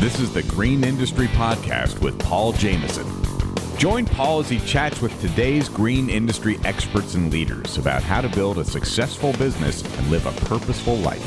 This is the Green Industry Podcast with Paul Jameson. Join Paul as he chats with today's green industry experts and leaders about how to build a successful business and live a purposeful life.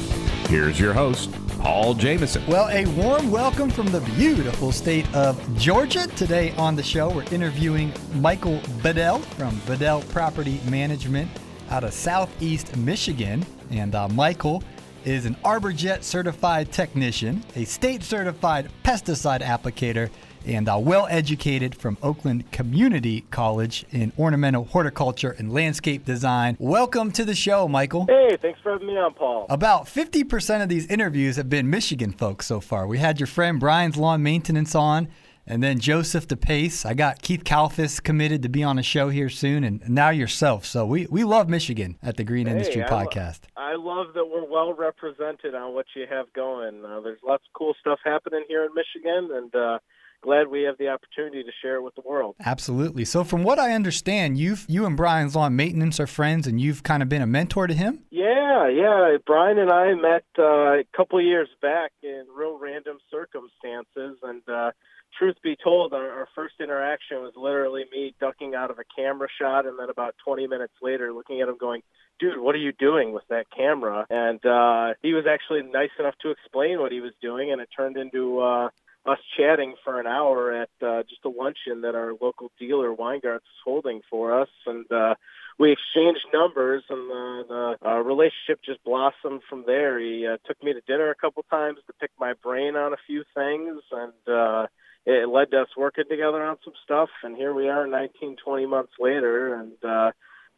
Here's your host, Paul Jameson. Well, a warm welcome from the beautiful state of Georgia. Today on the show, we're interviewing Michael Bedell from Bedell Property Management out of Southeast Michigan. And uh, Michael is an ArborJet certified technician, a state certified pesticide applicator, and uh, well educated from Oakland Community College in ornamental horticulture and landscape design. Welcome to the show, Michael. Hey, thanks for having me on, Paul. About 50% of these interviews have been Michigan folks so far. We had your friend Brian's Lawn Maintenance on, and then Joseph DePace. I got Keith Kalfas committed to be on a show here soon, and now yourself. So we, we love Michigan at the Green Hey, Industry I Podcast. lo- I love that we're well represented on what you have going. Uh, there's lots of cool stuff happening here in Michigan, and uh, glad we have the opportunity to share it with the world. Absolutely. So, from what I understand, you you and Brian's Lawn Maintenance are friends, and you've kind of been a mentor to him. Yeah, yeah. Brian and I met uh, a couple years back in real random circumstances, and uh, truth be told, our, our first interaction was literally me ducking out of a camera shot, and then about 20 minutes later, looking at him going. Dude, what are you doing with that camera? And uh, he was actually nice enough to explain what he was doing, and it turned into uh, us chatting for an hour at uh, just a luncheon that our local dealer Weingartz is holding for us, and uh, we exchanged numbers, and the, the uh, relationship just blossomed from there. He uh, took me to dinner a couple times to pick my brain on a few things, and uh, it led to us working together on some stuff. And here we are, 19, 20 months later, and uh,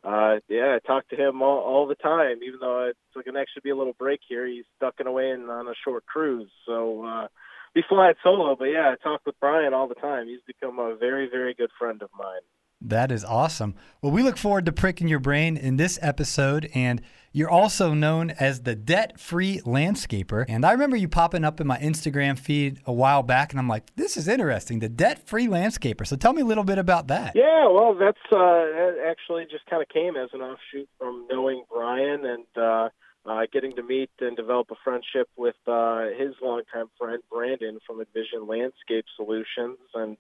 uh, yeah, I talk to him all, all the time, even though it's going to actually be a little break here. He's ducking away in, on a short cruise, so. Uh, be flying solo, but yeah, I talk with Brian all the time. He's become a very, very good friend of mine. That is awesome. Well, we look forward to pricking your brain in this episode. And you're also known as the debt free landscaper. And I remember you popping up in my Instagram feed a while back, and I'm like, this is interesting, the debt free landscaper. So tell me a little bit about that. Yeah, well, that's uh, actually just kind of came as an offshoot from knowing Brian and uh, uh, getting to meet and develop a friendship with uh, his longtime friend Brandon from Envision Landscape Solutions, and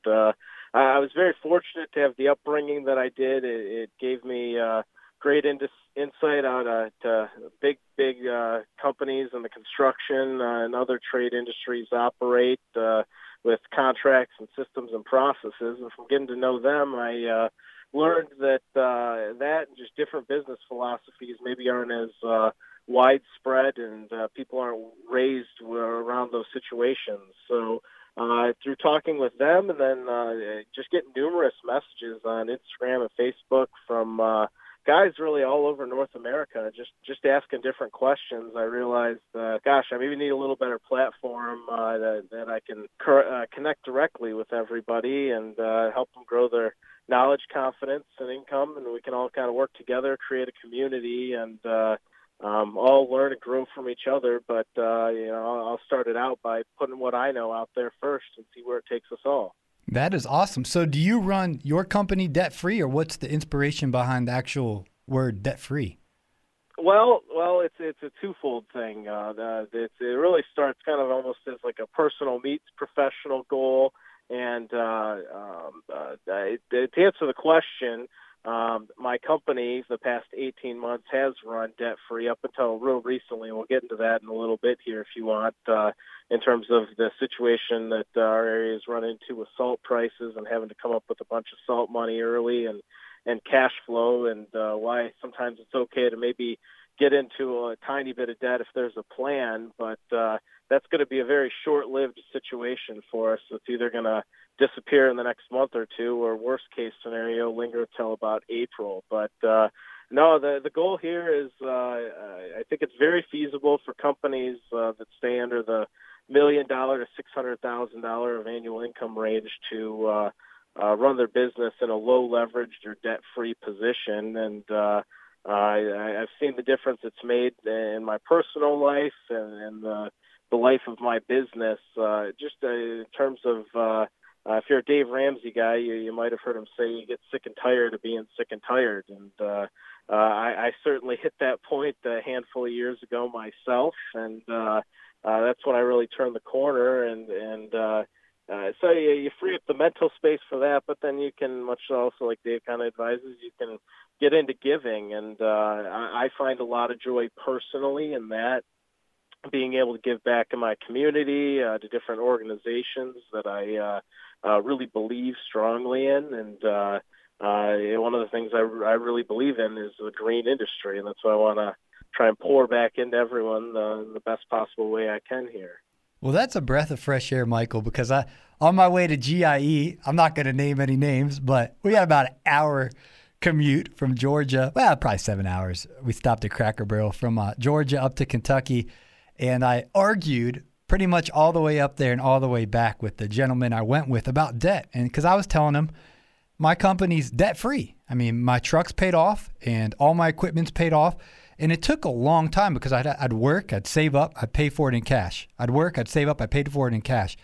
uh, I was very fortunate to have the upbringing that I did. It, it gave me uh, great in- insight on uh, to big, big uh, companies in the construction uh, and other trade industries operate uh, with contracts and systems and processes. And from getting to know them, I uh, learned that uh, that and just different business philosophies maybe aren't as uh, widespread and uh, people aren't raised around those situations. So uh, through talking with them and then uh, just getting numerous messages on Instagram and Facebook from uh, guys really all over North America, just just asking different questions. I realized, uh, gosh, I maybe need a little better platform uh, that that I can cor- uh, connect directly with everybody and uh, help them grow their knowledge, confidence, and income, and we can all kind of work together, create a community, and uh, um, all learn and grow from each other. But uh, you know, I'll- start it out by putting what I know out there first and see where it takes us all. That is awesome. So, do you run your company debt free, or what's the inspiration behind the actual word debt free? Well, well, it's it's a twofold thing. Uh, the, it's, it really starts kind of almost as like a personal meets professional goal, and uh, um, uh, to answer the question, um, my company the past 18 months has run debt free up until real recently. We'll get into that in a little bit here if you want. Uh, in terms of the situation that uh, our areas run into with salt prices and having to come up with a bunch of salt money early and and cash flow and uh, why sometimes it's okay to maybe get into a tiny bit of debt if there's a plan, but uh, that's going to be a very short-lived situation for us. It's either going to disappear in the next month or two, or worst case scenario, linger till about April. But uh, no, the the goal here is uh, I think it's very feasible for companies uh, that stay under the million dollar to six hundred thousand dollar of annual income range to uh, uh, run their business in a low leveraged or debt free position. And uh, I, I've seen the difference it's made in my personal life and, and the, the life of my business. Uh, just uh, in terms of uh, uh, if you're a Dave Ramsey guy, you, you might have heard him say you get sick and tired of being sick and tired. And uh, uh, I, I certainly hit that point a handful of years ago myself. And uh, uh, that's when I really turned the corner, and and uh, uh, so you, you free up the mental space for that, but then you can, much also like Dave kind of advises, you can get into giving, and uh, I, I find a lot of joy personally in that, being able to give back in my community uh, to different organizations that I uh, uh, really believe strongly in, and uh, uh, one of the things I, I really believe in is the green industry, and that's why I want to try and pour back into everyone the best possible way I can here. Well, that's a breath of fresh air, Michael, because I on my way to GIE, I'm not going to name any names, but we had about an hour commute from Georgia. Well, probably seven hours. We stopped at Cracker Barrel from uh, Georgia up to Kentucky, and I argued pretty much all the way up there and all the way back with the gentleman I went with about debt, and because I was telling him my company's debt free. I mean, my truck's paid off and all my equipment's paid off. And it took a long time because I'd, I'd work, I'd save up, I'd pay for it in cash. I'd work, I'd save up, I paid for it in cash.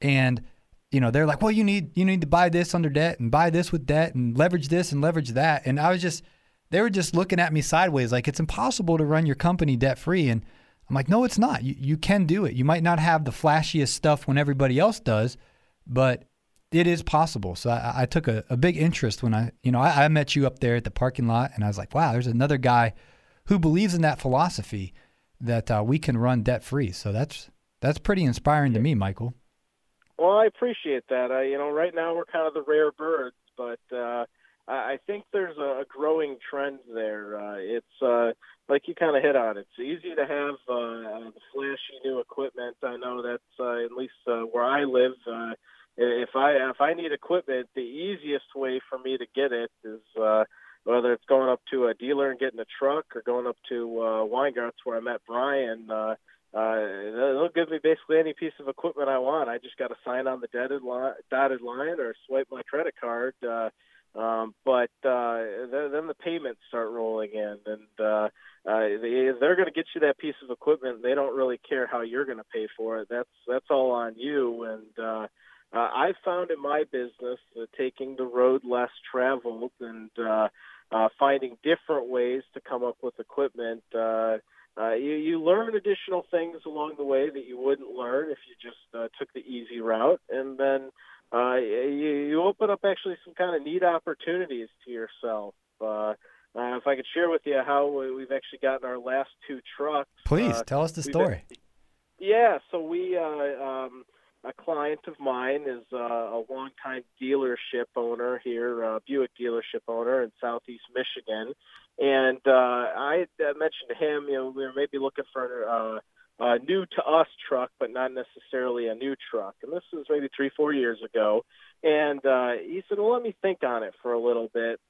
And you know, they're like, well, you need you need to buy this under debt and buy this with debt and leverage this and leverage that. And I was just, they were just looking at me sideways, like it's impossible to run your company debt free. And I'm like, no, it's not. You you can do it. You might not have the flashiest stuff when everybody else does, but it is possible. So I, I took a, a, big interest when I, you know, I, I met you up there at the parking lot, and I was like, wow, there's another guy who believes in that philosophy that uh, we can run debt free. So that's that's pretty inspiring to me, Michael. Well, I appreciate that. I, you know, right now we're kind of the rare birds, but uh, I think there's a growing trend there. Uh, it's uh, like you kind of hit on. It's easy to have uh, the flashy new equipment. I know that's uh, at least uh, where I live. Uh, if I if I need equipment, the easiest way for me to get it is uh, whether it's going up to a dealer and getting a truck or going up to uh, Weingartz where I met Brian. Uh, uh, they'll give me basically any piece of equipment I want. I just got to sign on the dotted line, dotted line or swipe my credit card. Uh, um, but uh, then, then the payments start rolling in, and uh, uh, they, they're going to get you that piece of equipment. They don't really care how you're going to pay for it. That's that's all on you. And uh, uh, I've found in my business that taking the road less traveled and uh, uh, finding different ways to come up with equipment. Uh, uh, you, you learn additional things along the way that you wouldn't learn if you just uh, took the easy route, and then uh, you, you open up actually some kind of neat opportunities to yourself. Uh, uh, if I could share with you how we've actually gotten our last two trucks. Please uh, tell us the story. yeah, so we uh, um, a client of mine is uh, a longtime dealership owner here, uh, Buick dealership owner in Southeast Michigan, and uh, I uh, mentioned to him, you know, we were maybe looking for a new to us truck, but not necessarily a new truck. And this was maybe three, four years ago. And uh, he said, "Well, let me think on it for a little bit."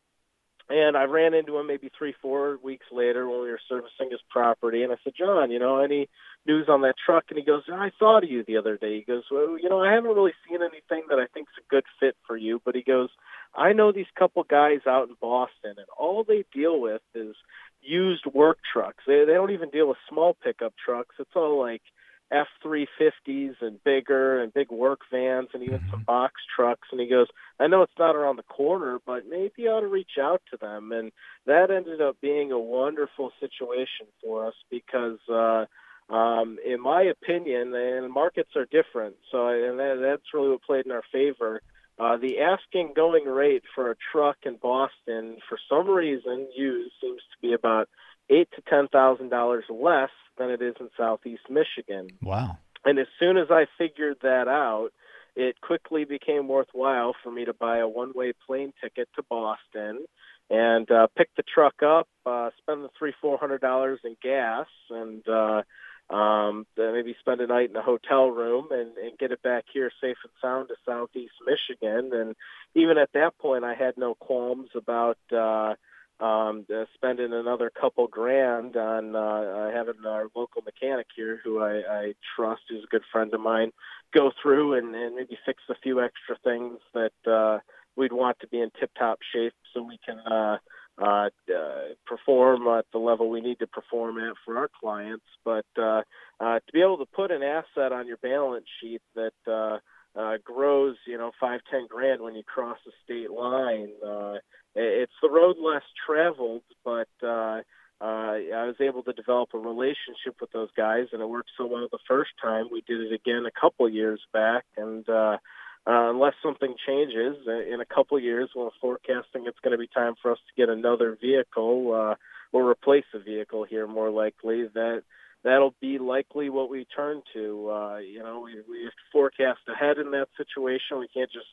And I ran into him maybe three, four weeks later when we were servicing his property. And I said, John, you know, any news on that truck? And he goes, I thought of you the other day. He goes, well, you know, I haven't really seen anything that I think's a good fit for you. But he goes, I know these couple guys out in Boston, and all they deal with is used work trucks. They, they don't even deal with small pickup trucks. It's all like – F three fifties and bigger and big work vans and even some mm-hmm. box trucks and he goes, I know it's not around the corner, but maybe you ought to reach out to them and that ended up being a wonderful situation for us because uh um in my opinion and markets are different so and that, that's really what played in our favor uh, the asking going rate for a truck in Boston, for some reason, used seems to be about eight to ten thousand dollars less than it is in Southeast Michigan. Wow! And as soon as I figured that out, it quickly became worthwhile for me to buy a one-way plane ticket to Boston and uh, pick the truck up, uh, spend the three four hundred dollars in gas, and uh, um, maybe spend a night in a hotel room and, and get it back here safe and sound to Southeast Michigan. And even at that point, I had no qualms about. Uh, um, uh, spending another couple grand on uh, having our local mechanic here, who I, I trust, who's a good friend of mine, go through and, and maybe fix a few extra things that uh, we'd want to be in tip-top shape so we can uh, uh, uh, perform at the level we need to perform at for our clients. But uh, uh, to be able to put an asset on your balance sheet that uh, uh, grows, you know, five, ten grand when you cross the state line. Uh, it's the road less traveled, but uh, uh, I was able to develop a relationship with those guys, and it worked so well the first time. We did it again a couple years back, and uh, uh, unless something changes uh, in a couple years, we're forecasting it's going to be time for us to get another vehicle uh, or replace a vehicle here, more likely that that'll be likely what we turn to. Uh, you know, we, we have to forecast ahead in that situation. We can't just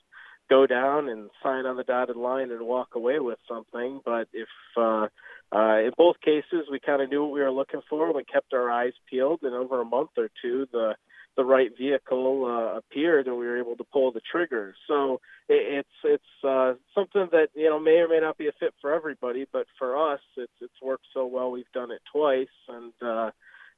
go down and sign on the dotted line and walk away with something. But if uh, uh, in both cases we kind of knew what we were looking for, we kept our eyes peeled, and over a month or two, the the right vehicle uh, appeared, and we were able to pull the trigger. So it, it's it's uh, something that you know may or may not be a fit for everybody, but for us, it's it's worked so well. We've done it twice, and uh,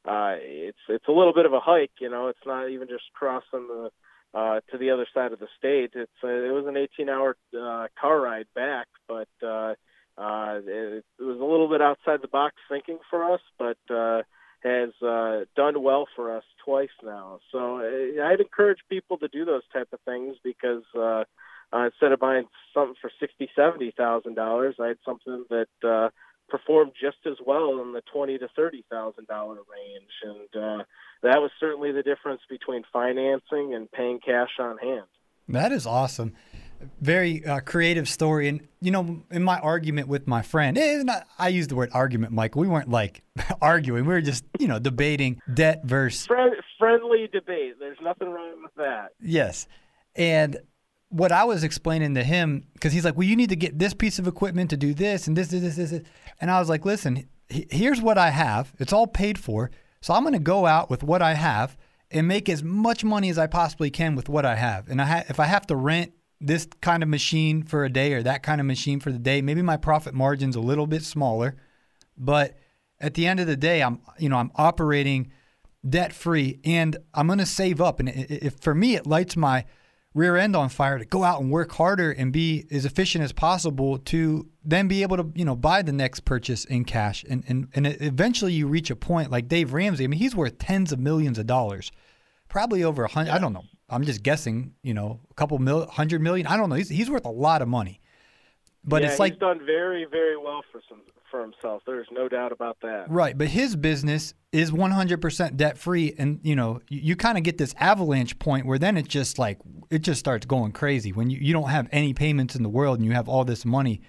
uh, it's it's a little bit of a hike. You know, it's not even just crossing the uh, to the other side of the state. It's uh, it was an 18-hour uh, car ride back, but uh, uh, it, it was a little bit outside the box thinking for us, but uh, has uh, done well for us twice now. So uh, I'd encourage people to do those type of things because uh, uh, instead of buying something for sixty, seventy thousand dollars, I had something that uh, performed just as well in the twenty to thirty thousand dollar range, and uh, that was certainly the difference between financing and paying cash on hand. That is awesome. Very uh, creative story, and you know, in my argument with my friend, eh, not, I use the word argument, Michael. We weren't like arguing; we were just, you know, debating debt versus Friend, friendly debate. There's nothing wrong with that. Yes, and what I was explaining to him, because he's like, well, you need to get this piece of equipment to do this and this, this, this, this. And I was like, listen, here's what I have. It's all paid for. So I'm going to go out with what I have and make as much money as I possibly can with what I have. And I ha- if I have to rent this kind of machine for a day or that kind of machine for the day, maybe my profit margin's a little bit smaller. But at the end of the day, I'm, you know, I'm operating debt free and I'm going to save up. And if for me, it lights my – rear end on fire to go out and work harder and be as efficient as possible to then be able to you know buy the next purchase in cash and and, and eventually you reach a point like Dave Ramsey I mean he's worth tens of millions of dollars probably over a hundred yeah. I don't know I'm just guessing you know a couple mil hundred million I don't know he's, he's worth a lot of money but yeah, it's like he's done very very well for some for himself. There's no doubt about that. Right, but his business is 100% debt free, and you know you, you kind of get this avalanche point where then it just like it just starts going crazy when you, you don't have any payments in the world and you have all this money.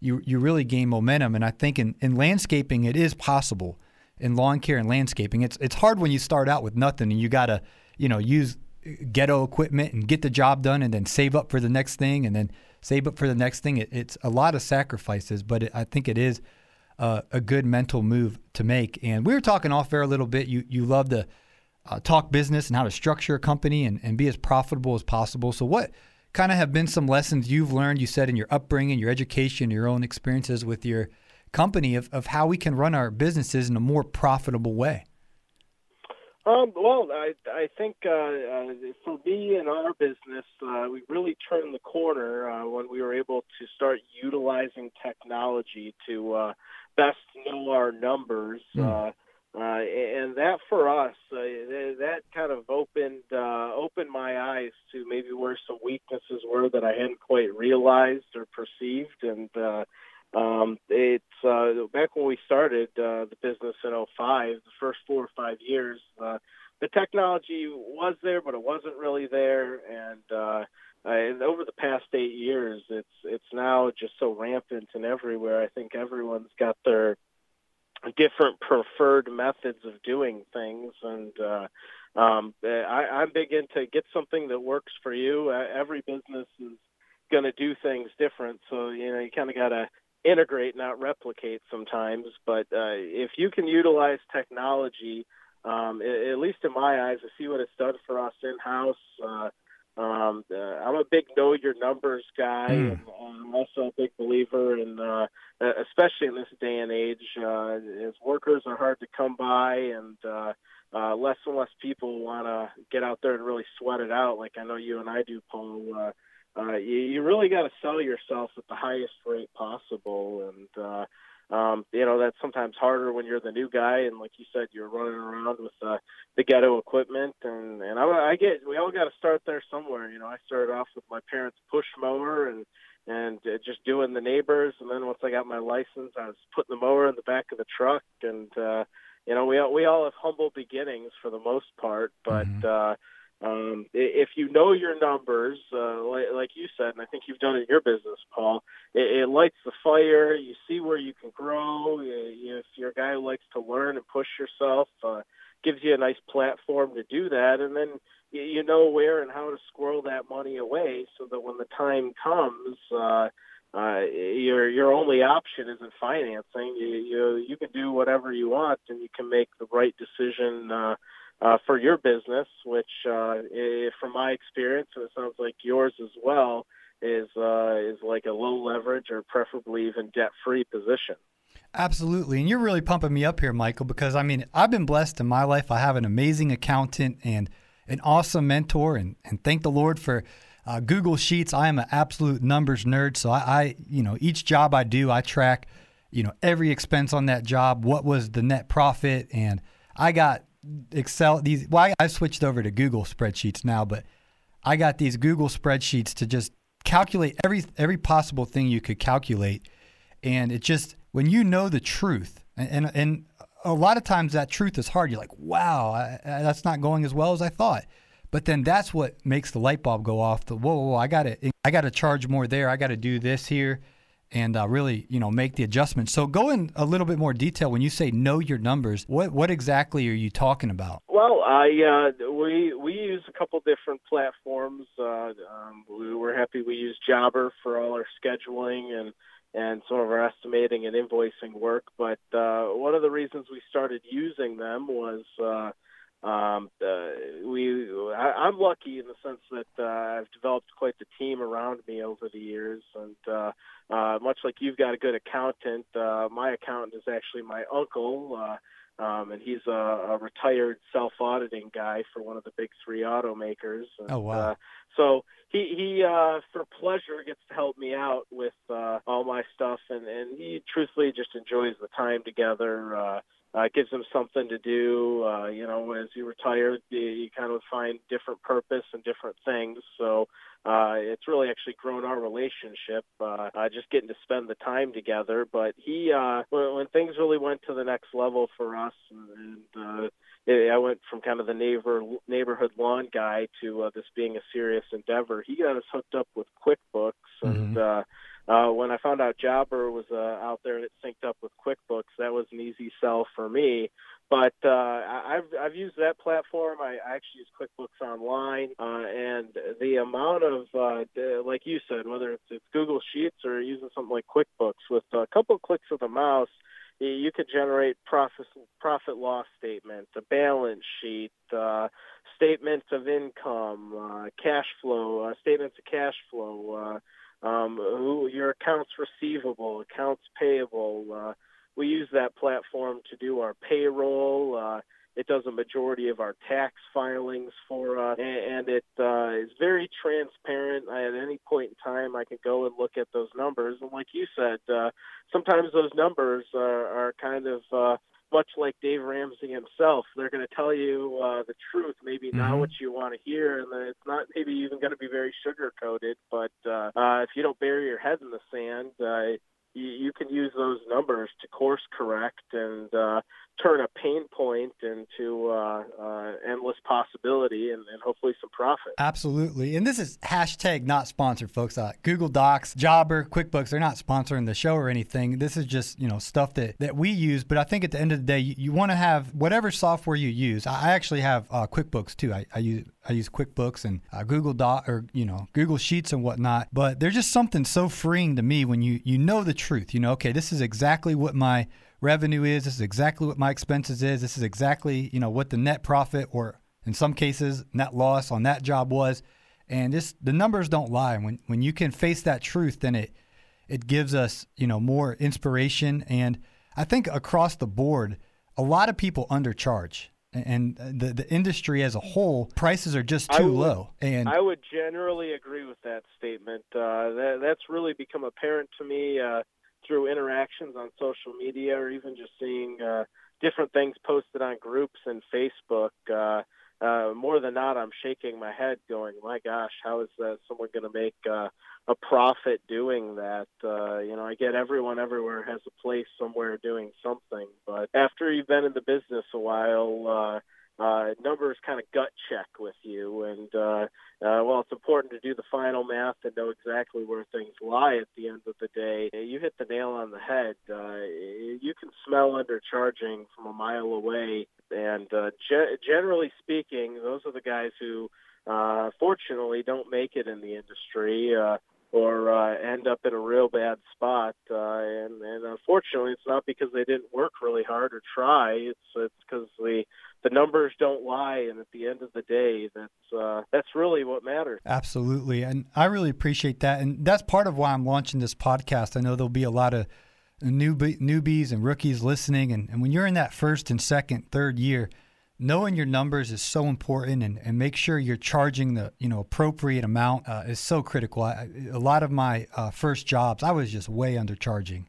You you really gain momentum, and I think in, in landscaping it is possible in lawn care and landscaping. It's it's hard when you start out with nothing and you gotta you know use ghetto equipment and get the job done, and then save up for the next thing, and then save up for the next thing. It, it's a lot of sacrifices, but it, I think it is uh, a good mental move to make. And we were talking off air a little bit. You you love to uh, talk business and how to structure a company and, and be as profitable as possible. So what kind of have been some lessons you've learned? You said in your upbringing, your education, your own experiences with your company of, of how we can run our businesses in a more profitable way. Um, well, I I think uh, uh, for me and our business, uh, we really turned the corner uh, when we were able to start utilizing technology to uh, best know our numbers. Mm. Uh, uh, and that for us, uh, that kind of opened uh, opened my eyes to maybe where some weaknesses were that I hadn't quite realized or perceived, and uh, um, it's uh, back when we started uh, the business in 05, the first four or five years, uh, the technology was there, but it wasn't really there. And, uh, and over the past eight years, it's it's now just so rampant and everywhere. I think everyone's got their different preferred methods of doing things, and uh, um, I, I'm big into get something that works for you. Uh, every business is going to do things different, so you know you kind of got to integrate, not replicate sometimes. But uh, if you can utilize technology, um, at least in my eyes, I see what it's done for us in house. Uh, um, uh, I'm a big know your numbers guy, mm. and I'm also a big believer in, uh, especially in this day and age, uh, as workers are hard to come by, and uh, uh, less and less people want to get out there and really sweat it out, like I know you and I do, Paul. Uh, uh, you, you really got to sell yourself at the highest rate possible, and uh, um, you know that's sometimes harder when you're the new guy, and like you said, you're running around with uh, the ghetto equipment, and and I, I get we all got to start there somewhere. You know, I started off with my parents' push mower, and and uh, just doing the neighbors. And then once I got my license, I was putting the mower in the back of the truck, and uh, you know, we all, we all have humble beginnings for the most part, but. Mm-hmm. Uh, um, if you know your numbers, uh, like, like you said, and I think you've done it in your business, Paul, it, it lights the fire. You see where you can grow. If you're a guy who likes to learn and push yourself, uh, gives you a nice platform to do that, and then you know where and how to squirrel that money away, so that when the time comes, uh, uh, your your only option isn't financing. You, you you can do whatever you want, and you can make the right decision uh, uh, for your business. Which, uh, from my experience, and it sounds like yours as well, is uh, is like a low leverage or preferably even debt free position. Absolutely. And you're really pumping me up here, Michael, because I mean, I've been blessed in my life. I have an amazing accountant and an awesome mentor, and, and thank the Lord for uh, Google Sheets. I am an absolute numbers nerd. So I, I, you know, each job I do, I track, you know, every expense on that job, what was the net profit. And I got Excel, these, well, I, switched over to Google spreadsheets now, but I got these Google spreadsheets to just calculate every, every possible thing you could calculate. And it just, when you know the truth, and, and, and a lot of times that truth is hard. You're like, wow, I, I, that's not going as well as I thought. But then that's what makes the light bulb go off. The whoa, whoa, whoa I got to, I got to charge more there. I got to do this here, and uh, really, you know, make the adjustments. So go in a little bit more detail when you say know your numbers. What what exactly are you talking about? Well, I uh, we we use a couple different platforms. Uh, um, we were happy we use Jobber for all our scheduling and and some of our estimating and invoicing work. But uh, one of the reasons we started using them was uh, um, uh, we. I, I'm lucky in the sense that uh, I've developed quite the team around me over the years, and uh, uh, much like you've got a good accountant, uh, my accountant is actually my uncle. Uh, um, and he's a, a retired self-auditing guy for one of the big three automakers. And, oh wow! Uh, so he he uh, for pleasure gets to help me out with uh, all my stuff, and and he truthfully just enjoys the time together. Uh, uh, gives them something to do. Uh, you know, as you retire, you, you kind of find different purpose and different things. So uh, it's really actually grown our relationship, uh, uh, just getting to spend the time together. But he, uh, when, when things really went to the next level for us, and, and uh, I went from kind of the neighbor neighborhood lawn guy to uh, this being a serious endeavor. He got us hooked up with QuickBooks, mm-hmm. and uh, uh, when I found out Jobber was uh, out there and it synced up with QuickBooks, that was an easy sell for me. But uh, I've I've used that platform. I, I actually use QuickBooks Online, uh, and the amount of uh, like you said, whether it's, it's Google Sheets or using something like QuickBooks, with a couple of clicks of the mouse, you could generate profit profit loss statements, a balance sheet, uh, statements of income, uh, cash flow, uh, statements of cash flow. Uh, um, who your accounts receivable, accounts payable. Uh, we use that platform to do our payroll. Uh, it does a majority of our tax filings for us, and, it uh, is very transparent. At any point in time, I can go and look at those numbers. And like you said, uh, sometimes those numbers are, are kind of uh, much like Dave Ramsey himself, they're going to tell you uh, the truth, maybe mm-hmm. not what you want to hear, and it's not maybe even going to be very sugar coated. But uh, uh, if you don't bury your head in the sand, uh, you, you can use those numbers to course correct and uh, turn a pain point into uh, uh, endless possibility and, and, hopefully some profit. Absolutely. And this is hashtag not sponsored, folks. Uh, Google Docs, Jobber, QuickBooks, they're not sponsoring the show or anything. This is just, you know, stuff that, that we use. But I think at the end of the day, you, you want to have whatever software you use. I, I actually have uh, QuickBooks too. I, I, use I use QuickBooks and uh, Google Doc or, you know, Google Sheets and whatnot. But there's just something so freeing to me when you, you know the truth. You know, okay, this is exactly what my revenue is. This is exactly what my expenses is. This is exactly you know what the net profit or in some cases net loss on that job was. And this the numbers don't lie. When when you can face that truth, then it it gives us you know more inspiration. And I think across the board, a lot of people undercharge. And the the industry as a whole, prices are just too would, low. And I would generally agree with that statement. Uh, that, that's really become apparent to me. Uh, through interactions on social media or even just seeing uh, different things posted on groups and Facebook. Uh, uh, more than not, I'm shaking my head, going, "My gosh, how is uh, someone going to make uh, a profit doing that?" Uh, you know, I get everyone everywhere has a place somewhere doing something, but after you've been in the business a while. Uh, uh, numbers kind of gut check with you. And uh, uh, while it's important to do the final math and know exactly where things lie at the end of the day, you hit the nail on the head. Uh, you can smell undercharging from a mile away. And uh, ge- generally speaking, those are the guys who, uh, fortunately, don't make it in the industry. Or uh, end up in a real bad spot. Uh, and, and unfortunately, it's not because they didn't work really hard or try. It's it's because the the numbers don't lie, and at the end of the day, that's uh, that's really what matters. Absolutely, and I really appreciate that, and that's part of why I'm launching this podcast. I know there'll be a lot of newbie, newbies and rookies listening, and, and when you're in that first and second, third year, knowing your numbers is so important, and, and make sure you're charging the you know appropriate amount uh, is so critical. I, a lot of my uh, first jobs, I was just way undercharging,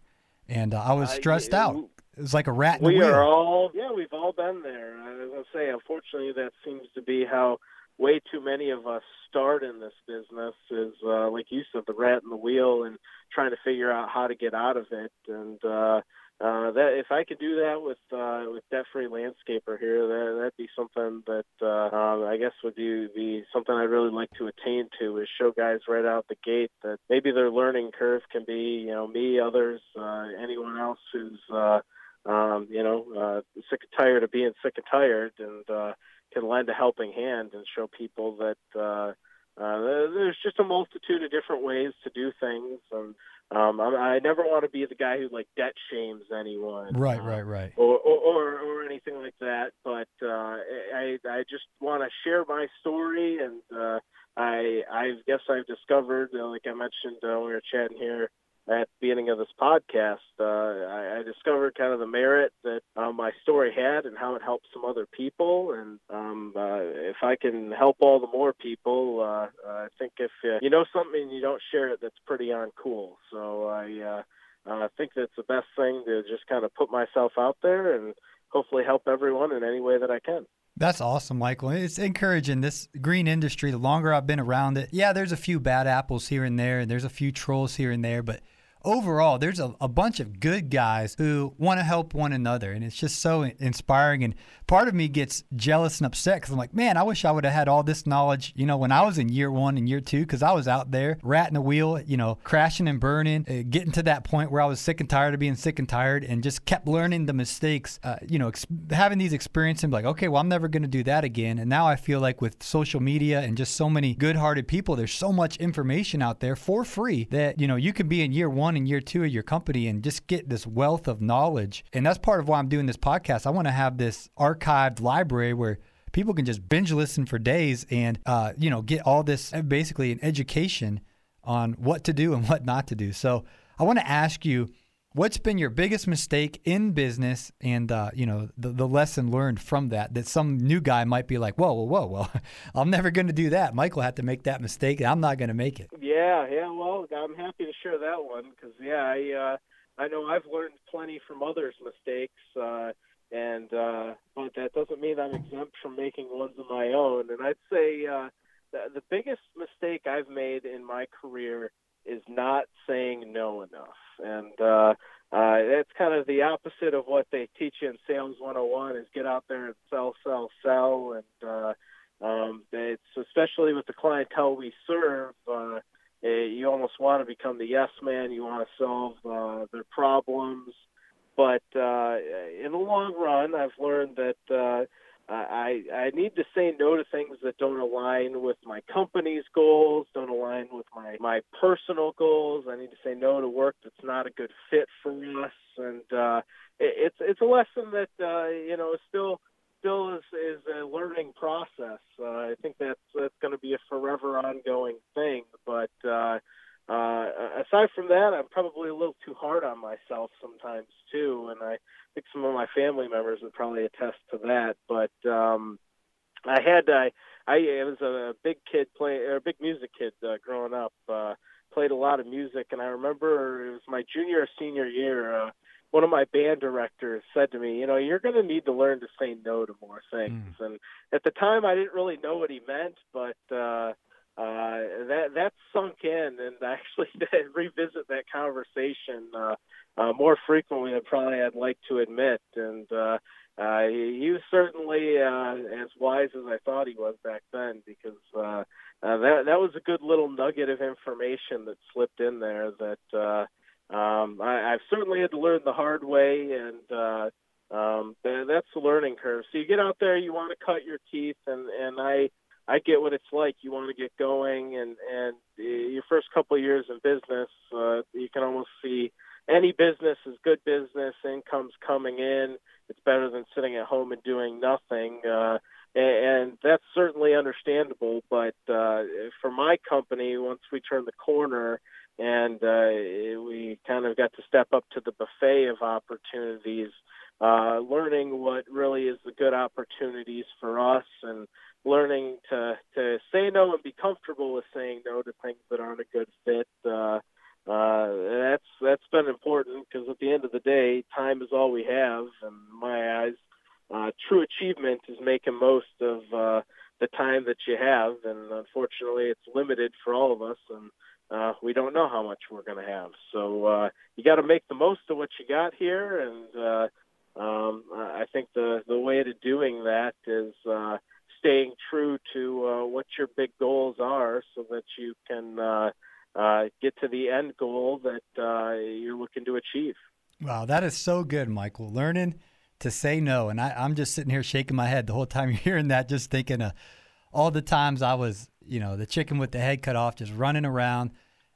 and uh, I was stressed out. It was like a rat in we wheel. are all yeah, we've all been there. I say, unfortunately, that seems to be how way too many of us start in this business. Is uh, like you said, the rat in the wheel, and trying to figure out how to get out of it. And uh, that if I could do that with uh, with debt free landscaper here, that that'd be something that uh, um, I guess would be, be something I'd really like to attain to is show guys right out the gate that maybe their learning curve can be you know me, others, uh, anyone else who's uh, um, you know, uh, sick and tired of being sick and tired, and uh, can lend a helping hand and show people that uh, uh, there's just a multitude of different ways to do things. And um, I, I never want to be the guy who like debt shames anyone, right, uh, right, right, or, or or or anything like that. But uh, I I just want to share my story, and uh, I I guess I've discovered, uh, like I mentioned uh, when we were chatting here at the beginning of this podcast, uh, I, I discovered kind of the merit that um, my story had and how it helped some other people. And um, uh, if I can help all the more people, uh, I think if uh, you know something and you don't share it, that's pretty uncool. So I uh, uh, think that's the best thing to just kind of put myself out there and hopefully help everyone in any way that I can. That's awesome, Michael. It's encouraging. This green industry, the longer I've been around it, yeah, there's a few bad apples here and there, and there's a few trolls here and there, but overall, there's a, a bunch of good guys who want to help one another. And it's just so inspiring. And part of me gets jealous and upset because I'm like, man, I wish I would have had all this knowledge, you know, when I was in year one and year two, because I was out there ratting the wheel, you know, crashing and burning, uh, getting to that point where I was sick and tired of being sick and tired and just kept learning the mistakes, uh, you know, ex- having these experiences and like, okay, well, I'm never going to do that again. And now I feel like with social media and just so many good hearted people, there's so much information out there for free that, you know, you can be in year one one and year two of your company and just get this wealth of knowledge. And that's part of why I'm doing this podcast. I want to have this archived library where people can just binge listen for days and uh, you know get all this uh, basically an education on what to do and what not to do. So I want to ask you What's been your biggest mistake in business, and uh, you know the, the lesson learned from that? That some new guy might be like, "Whoa, whoa, whoa, well, I'm never going to do that." Michael had to make that mistake. And I'm not going to make it. Yeah, yeah. Well, I'm happy to share that one because yeah, I uh, I know I've learned plenty from others' mistakes, uh, and uh, but that doesn't mean I'm exempt from making ones of my own. And I'd say uh, the, the biggest mistake I've made in my career is not saying no enough. And uh, uh, it's kind of the opposite of what they teach you in Sales 101 is get out there and sell, sell, sell. And uh, um, it's especially with the clientele we serve, uh, eh, you almost want to become the yes man. You want to solve uh, their problems. But uh, in the long run, I've learned that uh, I I need to say no to things that don't align with my company's goals, don't align with my my personal goals. I need to say no to work that's not a good fit for us, and uh, it, it's it's a lesson that uh, you know still still is is a learning process. Uh, I think that's that's going to be a forever ongoing thing, but. Uh, uh, aside from that, I'm probably a little too hard on myself sometimes too, and I think some of my family members would probably attest to that. But um, I had I I was a big kid play or a big music kid uh, growing up. Uh, played a lot of music, and I remember it was my junior or senior year. Uh, one of my band directors said to me, you know, you're going to need to learn to say no to more things. Mm. And at the time, I didn't really know what he meant, but uh, uh, that that sunk in, and actually revisit that conversation uh, uh, more frequently than probably I'd like to admit. And uh, uh, he, he was certainly uh, as wise as I thought he was back then, because uh, uh, that that was a good little nugget of information that slipped in there that. Uh, um, I, I've certainly had to learn the hard way, and uh, um, that's the learning curve. So you get out there, you want to cut your teeth, and and I I get what it's like. You want to get going, and and your first couple of years in business, uh, you can almost see any business is good business. Income's coming in. It's better than sitting at home and doing nothing. Uh, and and that's certainly understandable. But uh, for my company, once we turned the corner and uh, we kind of got to step up to the buffet of opportunities, uh, learning what really is the good opportunities for us, and learning to to say no and be comfortable with saying no to things that aren't a good fit. Uh, uh, that's that's been important because at the end of the day, time is all we have. In my eyes, uh, true achievement is making most of uh, the time that you have, and unfortunately, it's limited for all of us. And uh, we don't know how much we're going to have. So uh, you got to make the most of what you got here, and uh, um, I think the the way to doing that is uh, staying true to uh, what your big goals are, so that you can uh, uh, get to the end goal that uh, you're looking to achieve. Wow, that is so good, Michael. Learning to say no, and I, I'm just sitting here shaking my head the whole time you're hearing that, just thinking of all the times I was, you know, the chicken with the head cut off, just running around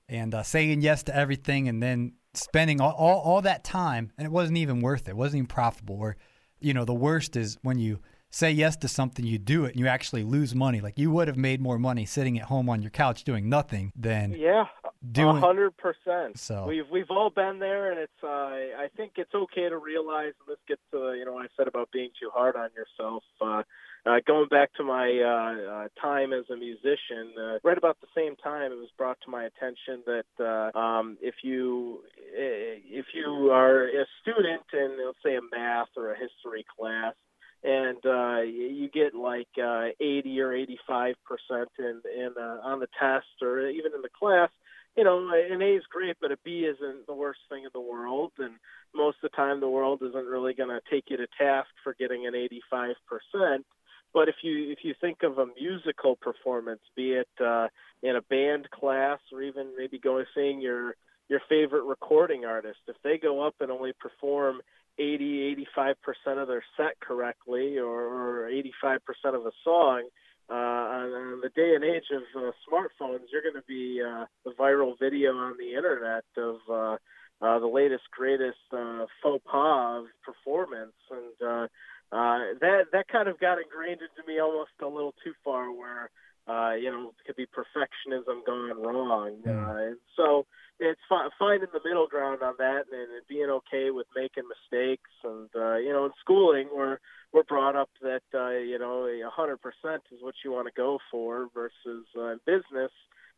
and uh, saying yes to everything and then spending all, all, all, that time and it wasn't even worth it. It wasn't even profitable. Or, you know, the worst is when you say yes to something, you do it and you actually lose money. Like you would have made more money sitting at home on your couch doing nothing than yeah, doing hundred percent. So we've we've all been there, and it's uh, I think it's okay to realize. And this gets to you know what I said about being too hard on yourself. Uh, uh, going back to my uh, uh, time as a musician, uh, right about the same time, it was brought to my attention that uh, um, if you if you are a student in let's say a math or a history class, and uh, you get like uh, 80 or 85 percent in, in uh, on the test or even in the class, you know, an A is great, but a B isn't the worst thing in the world. And most of the time, the world isn't really going to take you to task for getting an 85 percent. But if you if you think of a musical performance, be it uh, in a band class or even maybe going seeing your your favorite recording artist, if they go up and only perform 80 85 percent of their set correctly or, or 85 percent of a song, uh, on, the day and age of uh, smartphones, you're going to be uh, the viral video on the internet of uh, uh, the latest, greatest uh, faux pas of performance, and uh, uh, that that kind of got ingrained into me almost a little too far, where uh, you know it could be perfectionism gone wrong. Uh, and so it's fi- finding the middle ground on that, and, and being okay with making mistakes. And uh, you know, in schooling, we're we're brought up that uh, you know a hundred percent is what you want to go for, versus uh, in business,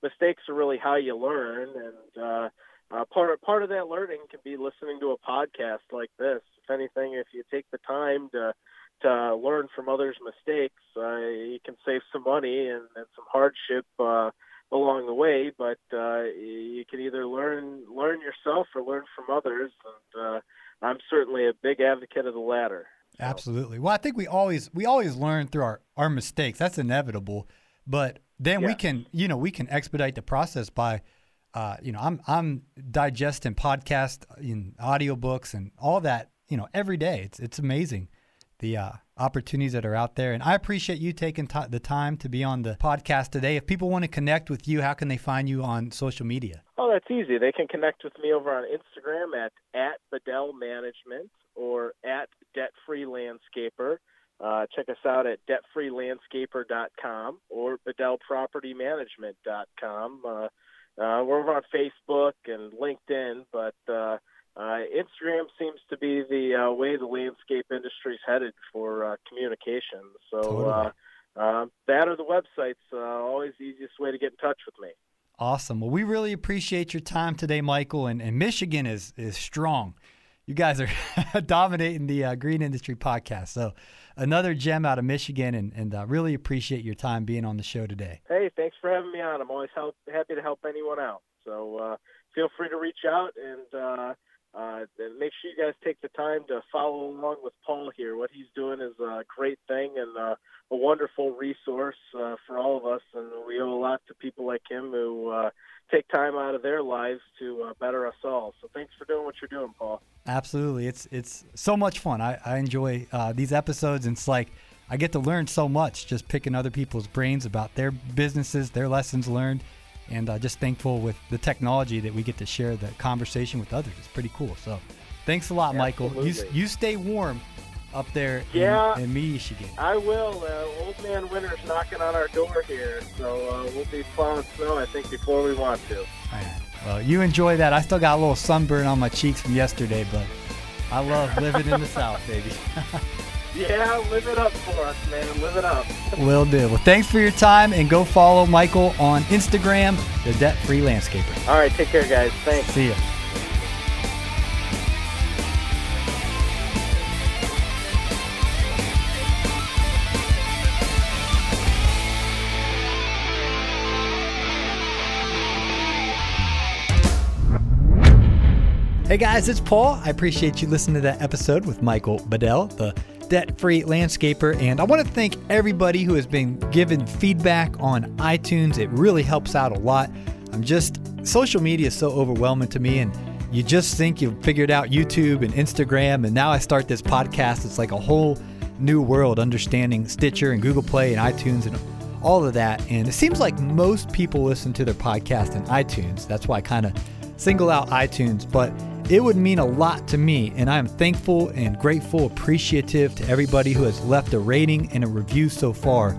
mistakes are really how you learn, and uh, uh, part of, part of that learning can be listening to a podcast like this. If anything, if you take the time to to learn from others' mistakes, uh, you can save some money and, and some hardship uh, along the way. But uh, you can either learn learn yourself or learn from others. And uh, I'm certainly a big advocate of the latter. Absolutely. Well, I think we always we always learn through our our mistakes. That's inevitable. But then we can you know we can expedite the process by uh, you know, I'm I'm digesting podcasts in audiobooks and all that, you know, every day. It's it's amazing the uh, opportunities that are out there. And I appreciate you taking t- the time to be on the podcast today. If people want to connect with you, how can they find you on social media? Oh, that's easy. They can connect with me over on Instagram at at Bedell Management or at Debt Free Landscaper. Uh, check us out at debtfreelandscaper.com or bedellpropertymanagement.com. Uh, uh, we're over on Facebook and LinkedIn, but uh, uh, Instagram seems to be the uh, way the landscape industry is headed for uh, communication. So totally. uh, uh, that or the websites, uh, always the easiest way to get in touch with me. Awesome. Well, we really appreciate your time today, Michael. And, and Michigan is is strong. you guys are dominating the uh, green industry podcast. So another gem out of Michigan, and, and uh, really appreciate your time being on the show today. Hey, thanks for having me on. I'm always help, happy to help anyone out. So uh, feel free to reach out and, uh, uh, and make sure you guys take the time to follow along with Paul here. What he's doing is a great thing and uh, a wonderful resource uh, for all of us, and we owe a lot to people like him who uh, take time out of their lives to uh, better us all. So thanks for doing what you're doing, Paul. Absolutely, it's it's so much fun. I, I enjoy uh, these episodes, and it's like I get to learn so much just picking other people's brains about their businesses, their lessons learned, and uh, just thankful with the technology that we get to share the conversation with others. It's pretty cool. So, thanks a lot, Michael. You you stay warm up there yeah, in, in Michigan. I will. Uh, old man winter's knocking on our door here, so uh, we'll be plowing snow, I think, before we want to. Well, you enjoy that. I still got a little sunburn on my cheeks from yesterday, but I love living in the South, baby. yeah, live it up for us, man. Live it up. Will do. Well, thanks for your time, and go follow Michael on Instagram, the Debt Free Landscaper. All right, take care, guys. Thanks. See ya. Hey guys, it's Paul. I appreciate you listening to that episode with Michael Bedell, the debt free landscaper. And I want to thank everybody who has been giving feedback on iTunes. It really helps out a lot. I'm just, social media is so overwhelming to me. And you just think you've figured out YouTube and Instagram. And now I start this podcast. It's like a whole new world understanding Stitcher and Google Play and iTunes and all of that. And it seems like most people listen to their podcast in iTunes. That's why I kind of single out iTunes. But it would mean a lot to me, and I am thankful and grateful, appreciative to everybody who has left a rating and a review so far.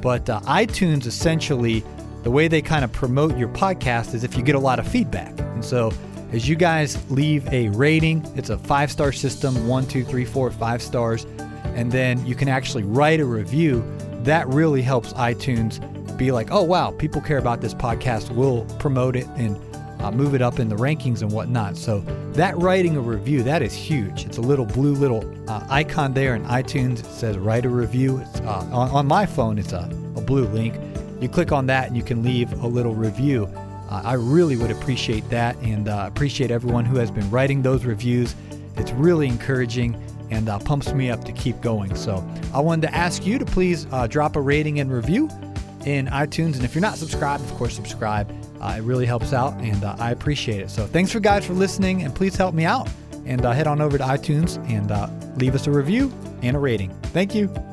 But uh, iTunes essentially, the way they kind of promote your podcast is if you get a lot of feedback. And so, as you guys leave a rating, it's a five star system one, two, three, four, five stars. And then you can actually write a review. That really helps iTunes be like, oh, wow, people care about this podcast. We'll promote it and uh, move it up in the rankings and whatnot. So that writing a review that is huge. It's a little blue little uh, icon there in iTunes. It says write a review. Uh, on, on, my phone, it's a, a, blue link. You click on that and you can leave a little review. Uh, I really would appreciate that and uh, appreciate everyone who has been writing those reviews. It's really encouraging and uh, pumps me up to keep going. So I wanted to ask you to please drop a rating and review in iTunes. And if you're not subscribed, of course, subscribe. Uh, it really helps out, and uh, I appreciate it. So thanks for guys for listening, and please help me out. And uh, head on over to iTunes and uh, leave us a review and a rating. Thank you.